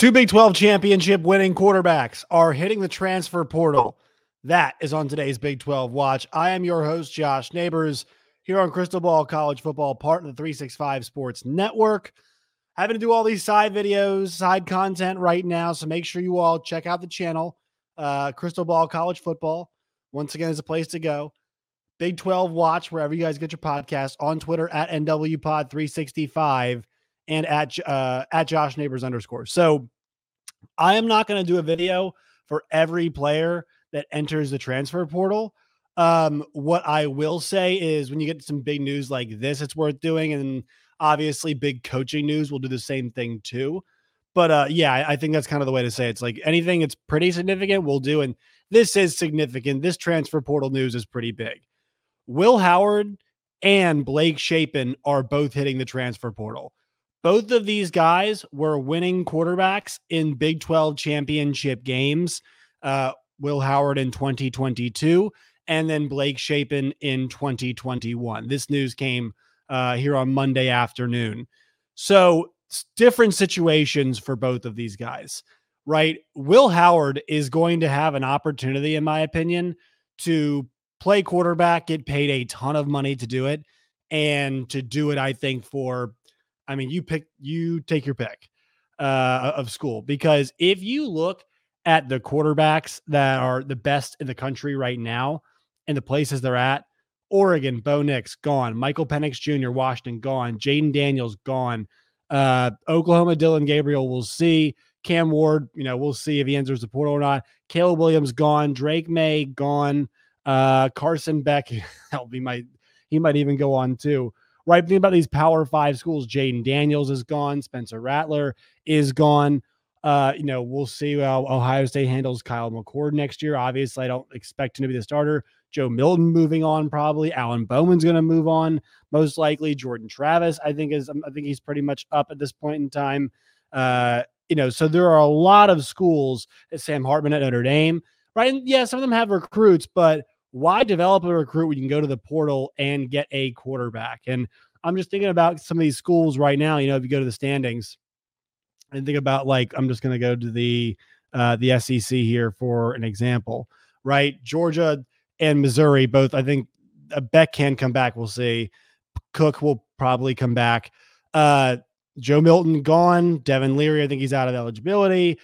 Two Big 12 championship winning quarterbacks are hitting the transfer portal. That is on today's Big 12 Watch. I am your host, Josh Neighbors, here on Crystal Ball College Football, part of the 365 Sports Network. Having to do all these side videos, side content right now. So make sure you all check out the channel, uh, Crystal Ball College Football. Once again, is a place to go. Big 12 Watch, wherever you guys get your podcast, on Twitter at NWPod365 and at uh, at Josh Neighbors underscore. So I am not going to do a video for every player that enters the transfer portal. Um, what I will say is when you get some big news like this, it's worth doing. And obviously, big coaching news will do the same thing too. But uh, yeah, I, think that's kind of the way to say it. it's like anything that's pretty significant, we'll do. And this is significant. This transfer portal news is pretty big. Will Howard and Blake Shapen are both hitting the transfer portal. Both of these guys were winning quarterbacks in Big 12 championship games. Uh, Will Howard in 2022, and then Blake Shapen in 2021. This news came uh, here on Monday afternoon. So, different situations for both of these guys, right? Will Howard is going to have an opportunity, in my opinion, to play quarterback, get paid a ton of money to do it, and to do it, I think, for I mean, you pick, you take your pick uh, of school because if you look at the quarterbacks that are the best in the country right now and the places they're at, Oregon, Bo Nix gone, Michael Penix Jr. Washington gone, Jayden Daniels gone, uh, Oklahoma Dillon Gabriel we'll see. Cam Ward, you know, we'll see if he enters the portal or not. Caleb Williams gone, Drake Maye gone, uh, Carson Beck, hell, he might he might even go on too right? Think about these Power Five schools. Jayden Daniels is gone. Spencer Rattler is gone. Uh, you know, we'll see how Ohio State handles Kyle McCord next year. Obviously, I don't expect him to be the starter. Joe Milton moving on, probably. Alan Bowman's going to move on, most likely. Jordan Travis, I think is, I think he's pretty much up at this point in time. Uh, you know, so there are a lot of schools. Sam Hartman at Notre Dame, right? And yeah, some of them have recruits, but why develop a recruit when you can go to the portal and get a quarterback? And I'm just thinking about some of these schools right now. You know, if you go to the standings and think about like, I'm just going to go to the uh, the SEC here for an example, right? Georgia and Missouri both. I think uh, Beck can come back. We'll see. Cook will probably come back. Uh, Joe Milton gone. Devin Leary, I think he's out of eligibility.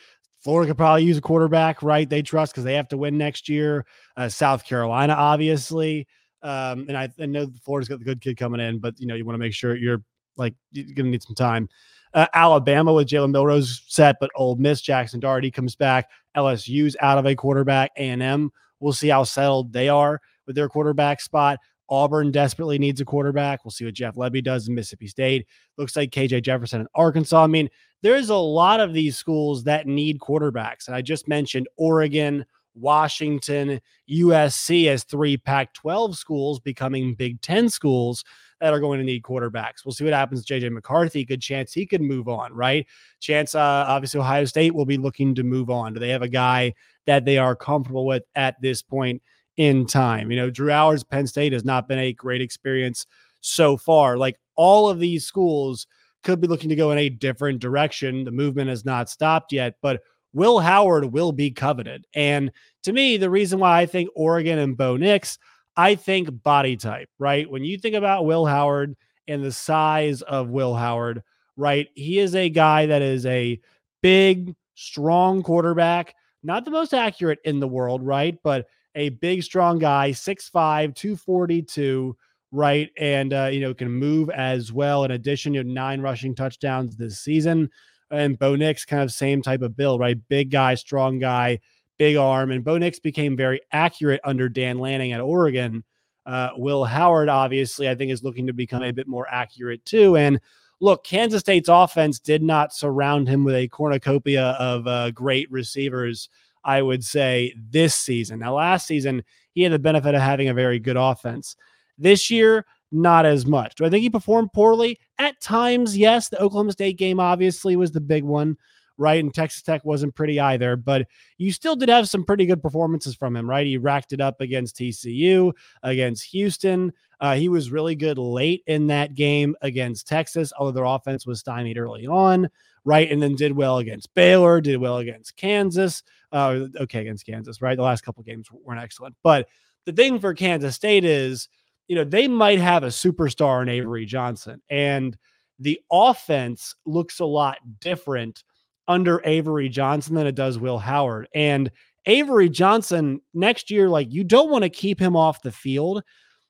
Florida could probably use a quarterback, right? They trust because they have to win next year. Uh, South Carolina, obviously. Um, and I, I, know Florida's got the good kid coming in, but you know, you want to make sure you're like you're gonna need some time. Uh, Alabama with Jalen Milroe's set, but Ole Miss Jackson Daugherty comes back. LSU's out of a quarterback. A and M. We'll see how settled they are with their quarterback spot. Auburn desperately needs a quarterback. We'll see what Jeff Lebby does in Mississippi State. Looks like KJ Jefferson in Arkansas. I mean, there's a lot of these schools that need quarterbacks. And I just mentioned Oregon, Washington, USC as three Pac 12 schools becoming Big 10 schools that are going to need quarterbacks. We'll see what happens to JJ McCarthy. Good chance he could move on, right? Chance, uh, obviously, Ohio State will be looking to move on. Do they have a guy that they are comfortable with at this point in time. You know, Drew Allar's Penn State has not been a great experience so far. Like all of these schools could be looking to go in a different direction. The movement has not stopped yet, but Will Howard will be coveted. And to me, the reason why I think Oregon and Bo Nix, I think body type, right? When you think about Will Howard and the size of Will Howard, right? He is a guy that is a big, strong quarterback, not the most accurate in the world, right? But a big, strong guy, 6'5, 242, right? And, uh, you know, can move as well. In addition, you to nine rushing touchdowns this season. And Bo Nix, kind of same type of build, right? Big guy, strong guy, big arm. And Bo Nix became very accurate under Dan Lanning at Oregon. Uh, Will Howard, obviously, I think is looking to become a bit more accurate too. And look, Kansas State's offense did not surround him with a cornucopia of uh, great receivers I would say, this season. Now, last season, he had the benefit of having a very good offense. This year, not as much. Do I think he performed poorly? At times, yes. The Oklahoma State game obviously was the big one, right? And Texas Tech wasn't pretty either, but you still did have some pretty good performances from him, right? He racked it up against TCU, against Houston, Uh, he was really good late in that game against Texas, although their offense was stymied early on, right? And then did well against Baylor, did well against Kansas. Uh, okay, against Kansas, right? The last couple games weren't excellent. But the thing for Kansas State is, you know, they might have a superstar in Avery Johnson, and the offense looks a lot different under Avery Johnson than it does Will Howard. And Avery Johnson next year, like you don't want to keep him off the field.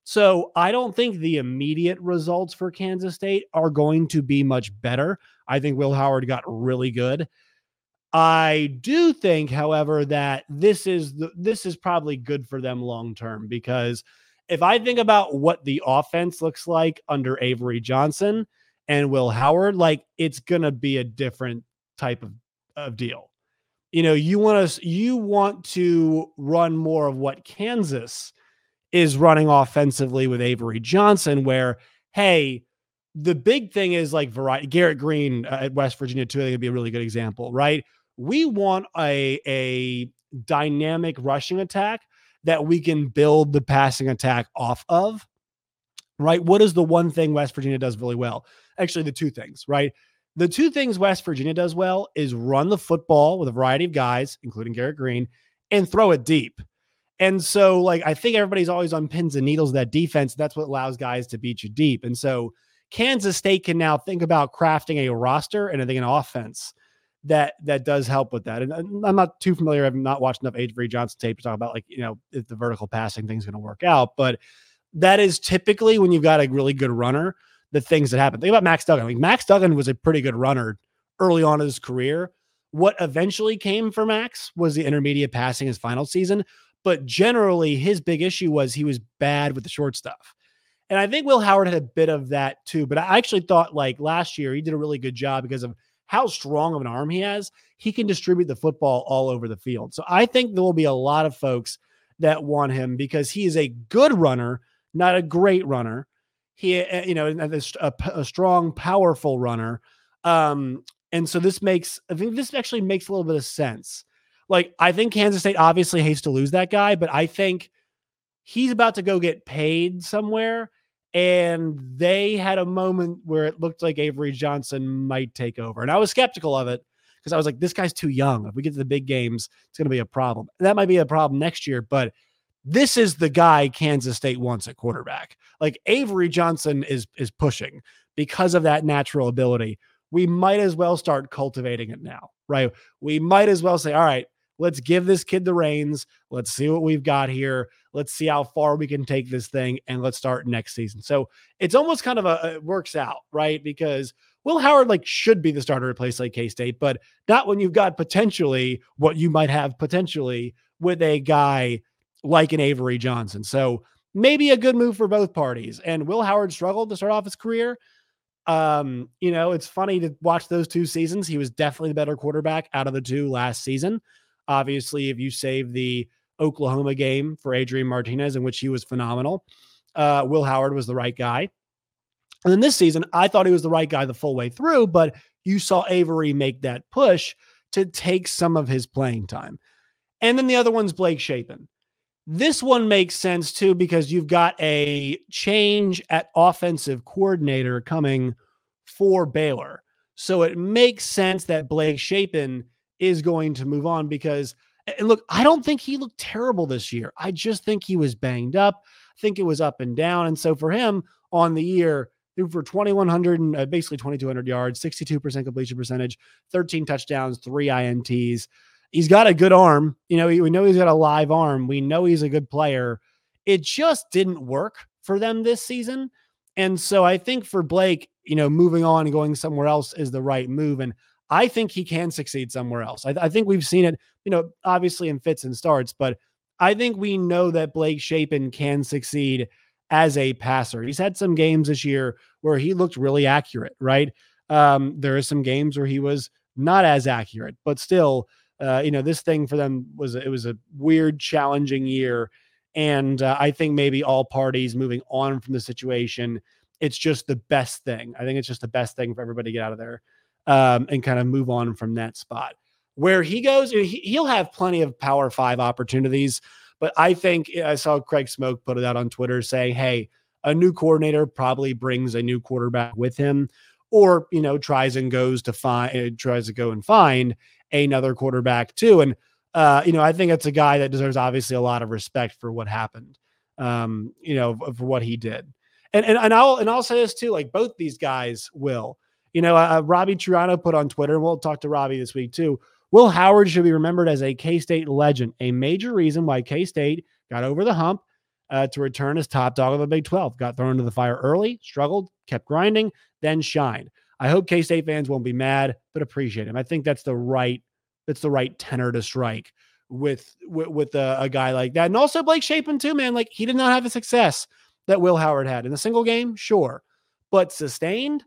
So I don't think the immediate results for Kansas State are going to be much better. I think Will Howard got really good. I do think, however, that this is the, this is probably good for them long term because if I think about what the offense looks like under Avery Johnson and Will Howard, like it's gonna be a different type of, of deal. You know, you want to you want to run more of what Kansas is running offensively with Avery Johnson, where hey, the big thing is like variety. Garrett Greene uh, at West Virginia too. I think would be a really good example, right? We want a a dynamic rushing attack that we can build the passing attack off of. Right? What is the one thing West Virginia does really well? Actually, the two things, right? The two things West Virginia does well is run the football with a variety of guys, including Garrett Greene, and throw it deep. And so, like, I think everybody's always on pins and needles that defense. That's what allows guys to beat you deep. And so, Kansas State can now think about crafting a roster and I think an offense that that does help with that. And I'm not too familiar. I've not watched enough Avery Johnson tape to talk about like you know if the vertical passing thing's going to work out, but that is typically when you've got a really good runner the things that happen. Think about Max Duggan. Like Max Duggan was a pretty good runner early on in his career. What eventually came for Max was the intermediate passing his final season. But generally, his big issue was he was bad with the short stuff. And I think Will Howard had a bit of that too. But I actually thought like last year, he did a really good job because of how strong of an arm he has. He can distribute the football all over the field. So I think there will be a lot of folks that want him because he is a good runner, not a great runner he eh, you know a, a strong powerful runner um and so this makes i think this actually makes a little bit of sense like i think kansas state obviously hates to lose that guy but i think he's about to go get paid somewhere and they had a moment where it looked like avery johnson might take over and i was skeptical of it because i was like this guy's too young if we get to the big games it's going to be a problem that might be a problem next year but this is the guy Kansas State wants at quarterback. Like Avery Johnson is is pushing because of that natural ability. We might as well start cultivating it now, right? We might as well say, all right, let's give this kid the reins. Let's see what we've got here. Let's see how far we can take this thing and let's start next season. So it's almost kind of a it works out, right? Because Will Howard like should be the starter at place like K State, but not when you've got potentially what you might have potentially with a guy like an Avery Johnson. So maybe a good move for both parties. And Will Howard struggled to start off his career. Um, you know, it's funny to watch those two seasons. He was definitely the better quarterback out of the two last season. Obviously, if you save the Oklahoma game for Adrian Martinez, in which he was phenomenal, uh, Will Howard was the right guy. And then this season, I thought he was the right guy the full way through, but you saw Avery make that push to take some of his playing time. And then the other one's Blake Shapen. This one makes sense too because you've got a change at offensive coordinator coming for Baylor. So it makes sense that Blake Shapen is going to move on because and look, I don't think he looked terrible this year. I just think he was banged up. I think it was up and down. And so for him on the year, threw for 2,100 and uh, basically 2,200 yards, 62% completion percentage, 13 touchdowns, three INTs he's got a good arm. You know, we know he's got a live arm. We know he's a good player. It just didn't work for them this season. And so I think for Blake, you know, moving on and going somewhere else is the right move. And I think he can succeed somewhere else. I, I think we've seen it, you know, obviously in fits and starts, but I think we know that Blake Shapen can succeed as a passer. He's had some games this year where he looked really accurate, right? Um, there are some games where he was not as accurate, but still, uh, you know, this thing for them was it was a weird, challenging year, and uh, I think maybe all parties moving on from the situation, it's just the best thing. I think it's just the best thing for everybody to get out of there um, and kind of move on from that spot. Where he goes, he, he'll have plenty of Power Five opportunities, but I think I saw Craig Smoak put it out on Twitter saying, "Hey." a new coordinator probably brings a new quarterback with him, or you know tries and goes to find uh, tries to go and find another quarterback too. And uh, you know, I think it's a guy that deserves obviously a lot of respect for what happened. Um, you know, for what he did. And and and I'll and I'll say this too, like both these guys will. You know, uh, Robbie Triano put on Twitter, and we'll talk to Robbie this week too. Will Howard should be remembered as a K State legend, a major reason why K State got over the hump uh, to return as top dog of the Big 12. Got thrown into the fire early, struggled, kept grinding, then shined. I hope K State fans won't be mad, but appreciate him. I think that's the right that's the right tenor to strike with with, with a, a, guy like that, and also Blake Shapen too, man. Like he did not have the success that Will Howard had in a single game, sure, but sustained.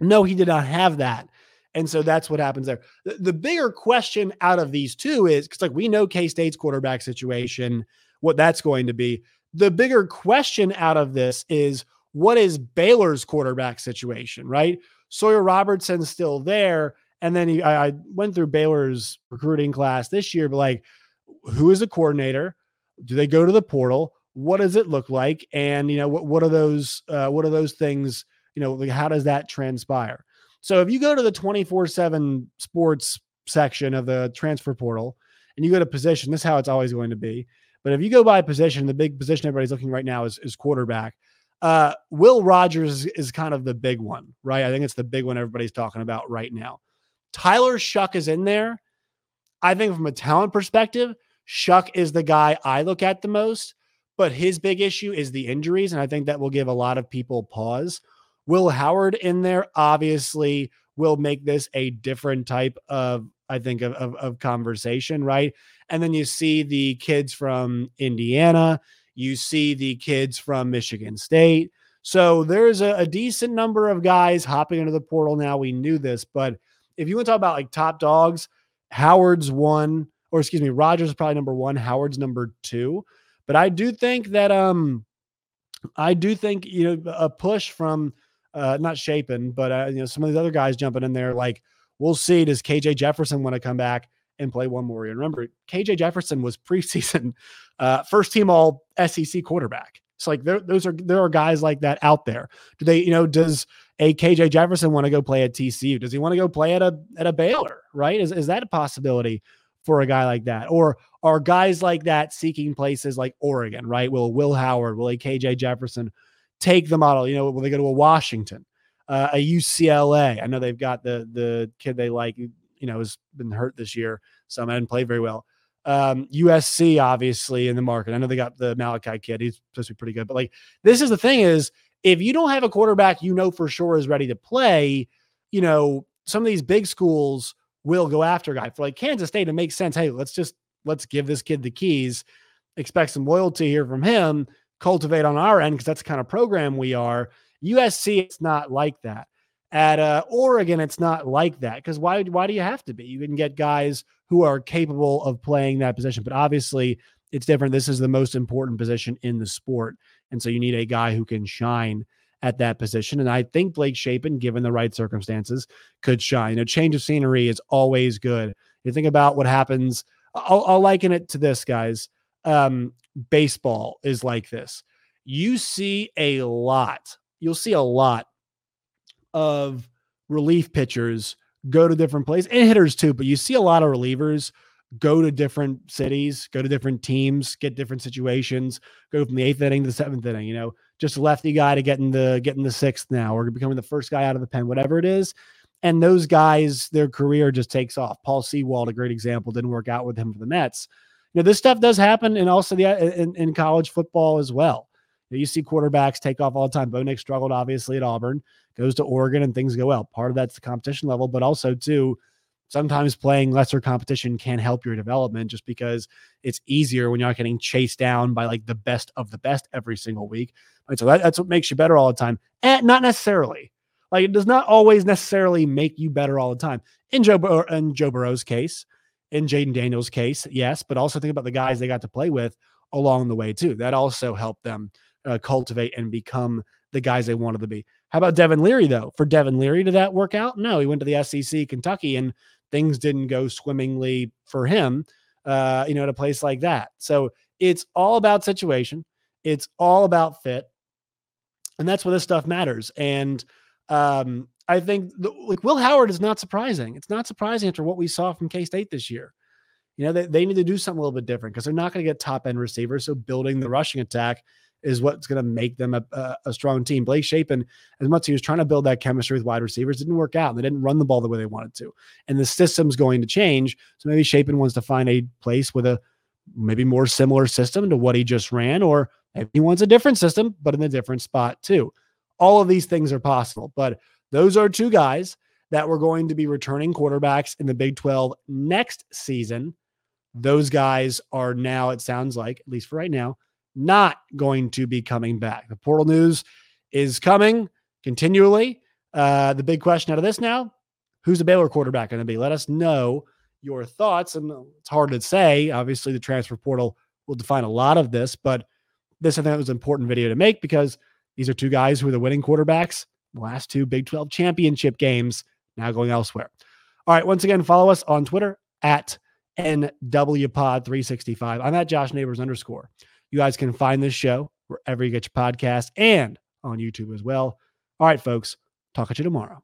No, he did not have that. And so that's what happens there. The, the bigger question out of these two is because, like, we know K State's quarterback situation, what that's going to be. The bigger question out of this is what is Baylor's quarterback situation, right? Sawyer Robertson's still there. And then he, I, I went through Baylor's recruiting class this year, but like, who is a coordinator? Do they go to the portal? What does it look like? And you know, what what are those uh, what are those things? You know, like how does that transpire? So if you go to the 24 7 sports section of the transfer portal and you go to position, this is how it's always going to be. But if you go by position, the big position everybody's looking right now is, is quarterback. Uh, Will Rogers is kind of the big one, right? I think it's the big one everybody's talking about right now. Tyler Shough is in there. I think from a talent perspective, Shough is the guy I look at the most, but his big issue is the injuries. And I think that will give a lot of people pause. Will Howard in there obviously will make this a different type of, I think, of, of, of conversation, right? And then you see the kids from Indiana, you see the kids from Michigan State. So there's a, a, decent number of guys hopping into the portal now. We knew this, but if you want to talk about like top dogs, Howard's one, or excuse me, Rogers is probably number one, Howard's number two. But I do think that um I do think you know a push from uh, not Shapen, but uh, you know some of these other guys jumping in there. Like we'll see. Does KJ Jefferson want to come back and play one more year? Remember, KJ Jefferson was preseason uh, first team All SEC quarterback. So like there, those are there are guys like that out there. Do they, you know, does a KJ Jefferson want to go play at TCU? Does he want to go play at a at a Baylor? Right? Is is that a possibility for a guy like that? Or are guys like that seeking places like Oregon? Right? Will Will Howard? Will a KJ Jefferson? Take the model. You know, when they go to a Washington, uh, a UCLA. I know they've got the the kid they like. You know, has been hurt this year, so I didn't play very well. Um, USC obviously in the market. I know they got the Malachi kid. He's supposed to be pretty good, but like this is the thing is if you don't have a quarterback you know for sure is ready to play, you know, some of these big schools will go after a guy. For like Kansas State, it makes sense. Hey, let's just let's give this kid the keys, expect some loyalty here from him cultivate on our end because that's the kind of program we are. USC, it's not like that. At uh, Oregon, it's not like that because why? Why do you have to be? You can get guys who are capable of playing that position, but obviously it's different. This is the most important position in the sport, and so you need a guy who can shine at that position. And I think Blake Shapen, given the right circumstances, could shine. You know, change of scenery is always good. You think about what happens. I'll, I'll liken it to this, guys. Um, baseball is like this. You see a lot, you'll see a lot of relief pitchers go to different places and hitters too, but you see a lot of relievers go to different cities, go to different teams, get different situations, go from the eighth inning to the seventh inning, you know, just a lefty guy to getting the getting the sixth now or becoming the first guy out of the pen, whatever it is. And those guys, their career just takes off. Paul Sewald, a great example, didn't work out with him for the Mets know, this stuff does happen and also the uh, in, in college football as well. You, know, you see quarterbacks take off all the time. Bo Nix struggled obviously at Auburn, goes to Oregon and things go well. Part of that's the competition level, but also too, sometimes playing lesser competition can help your development just because it's easier when you're not getting chased down by like the best of the best every single week. Right, so that, that's what makes you better all the time. And not necessarily. Like it does not always necessarily make you better all the time. In Joe in Joe Burrow's case, in Jayden Daniels' case, yes, but also think about the guys they got to play with along the way too. That also helped them uh, cultivate and become the guys they wanted to be. How about Devin Leary though? For Devin Leary, did that work out? No, he went to the SEC, Kentucky, and things didn't go swimmingly for him. Uh, you know, at a place like that. So it's all about situation. It's all about fit. And that's where this stuff matters. And um, I think the, like Will Howard is not surprising. It's not surprising after what we saw from K State this year. You know, they, they need to do something a little bit different because they're not going to get top end receivers. So building the rushing attack is what's going to make them a, a, a, strong team. Blake Shapen, as much as he was trying to build that chemistry with wide receivers, didn't work out. They didn't run the ball the way they wanted to. And the system's going to change. So maybe Shapen wants to find a place with a maybe more similar system to what he just ran, or maybe he wants a different system, but in a different spot too. All of these things are possible. But those are two guys that were going to be returning quarterbacks in the Big 12 next season. Those guys are now, it sounds like, at least for right now, not going to be coming back. The portal news is coming continually. Uh, the big question out of this now who's the Baylor quarterback going to be? Let us know your thoughts. And it's hard to say. Obviously, the transfer portal will define a lot of this, but this I think was an important video to make because these are two guys who are the winning quarterbacks last two Big 12 championship games, now going elsewhere. All right. Once again, follow us on Twitter at NWPod365. I'm at Josh Neighbors underscore. You guys can find this show wherever you get your podcast and on YouTube as well. All right, folks. Talk to you tomorrow.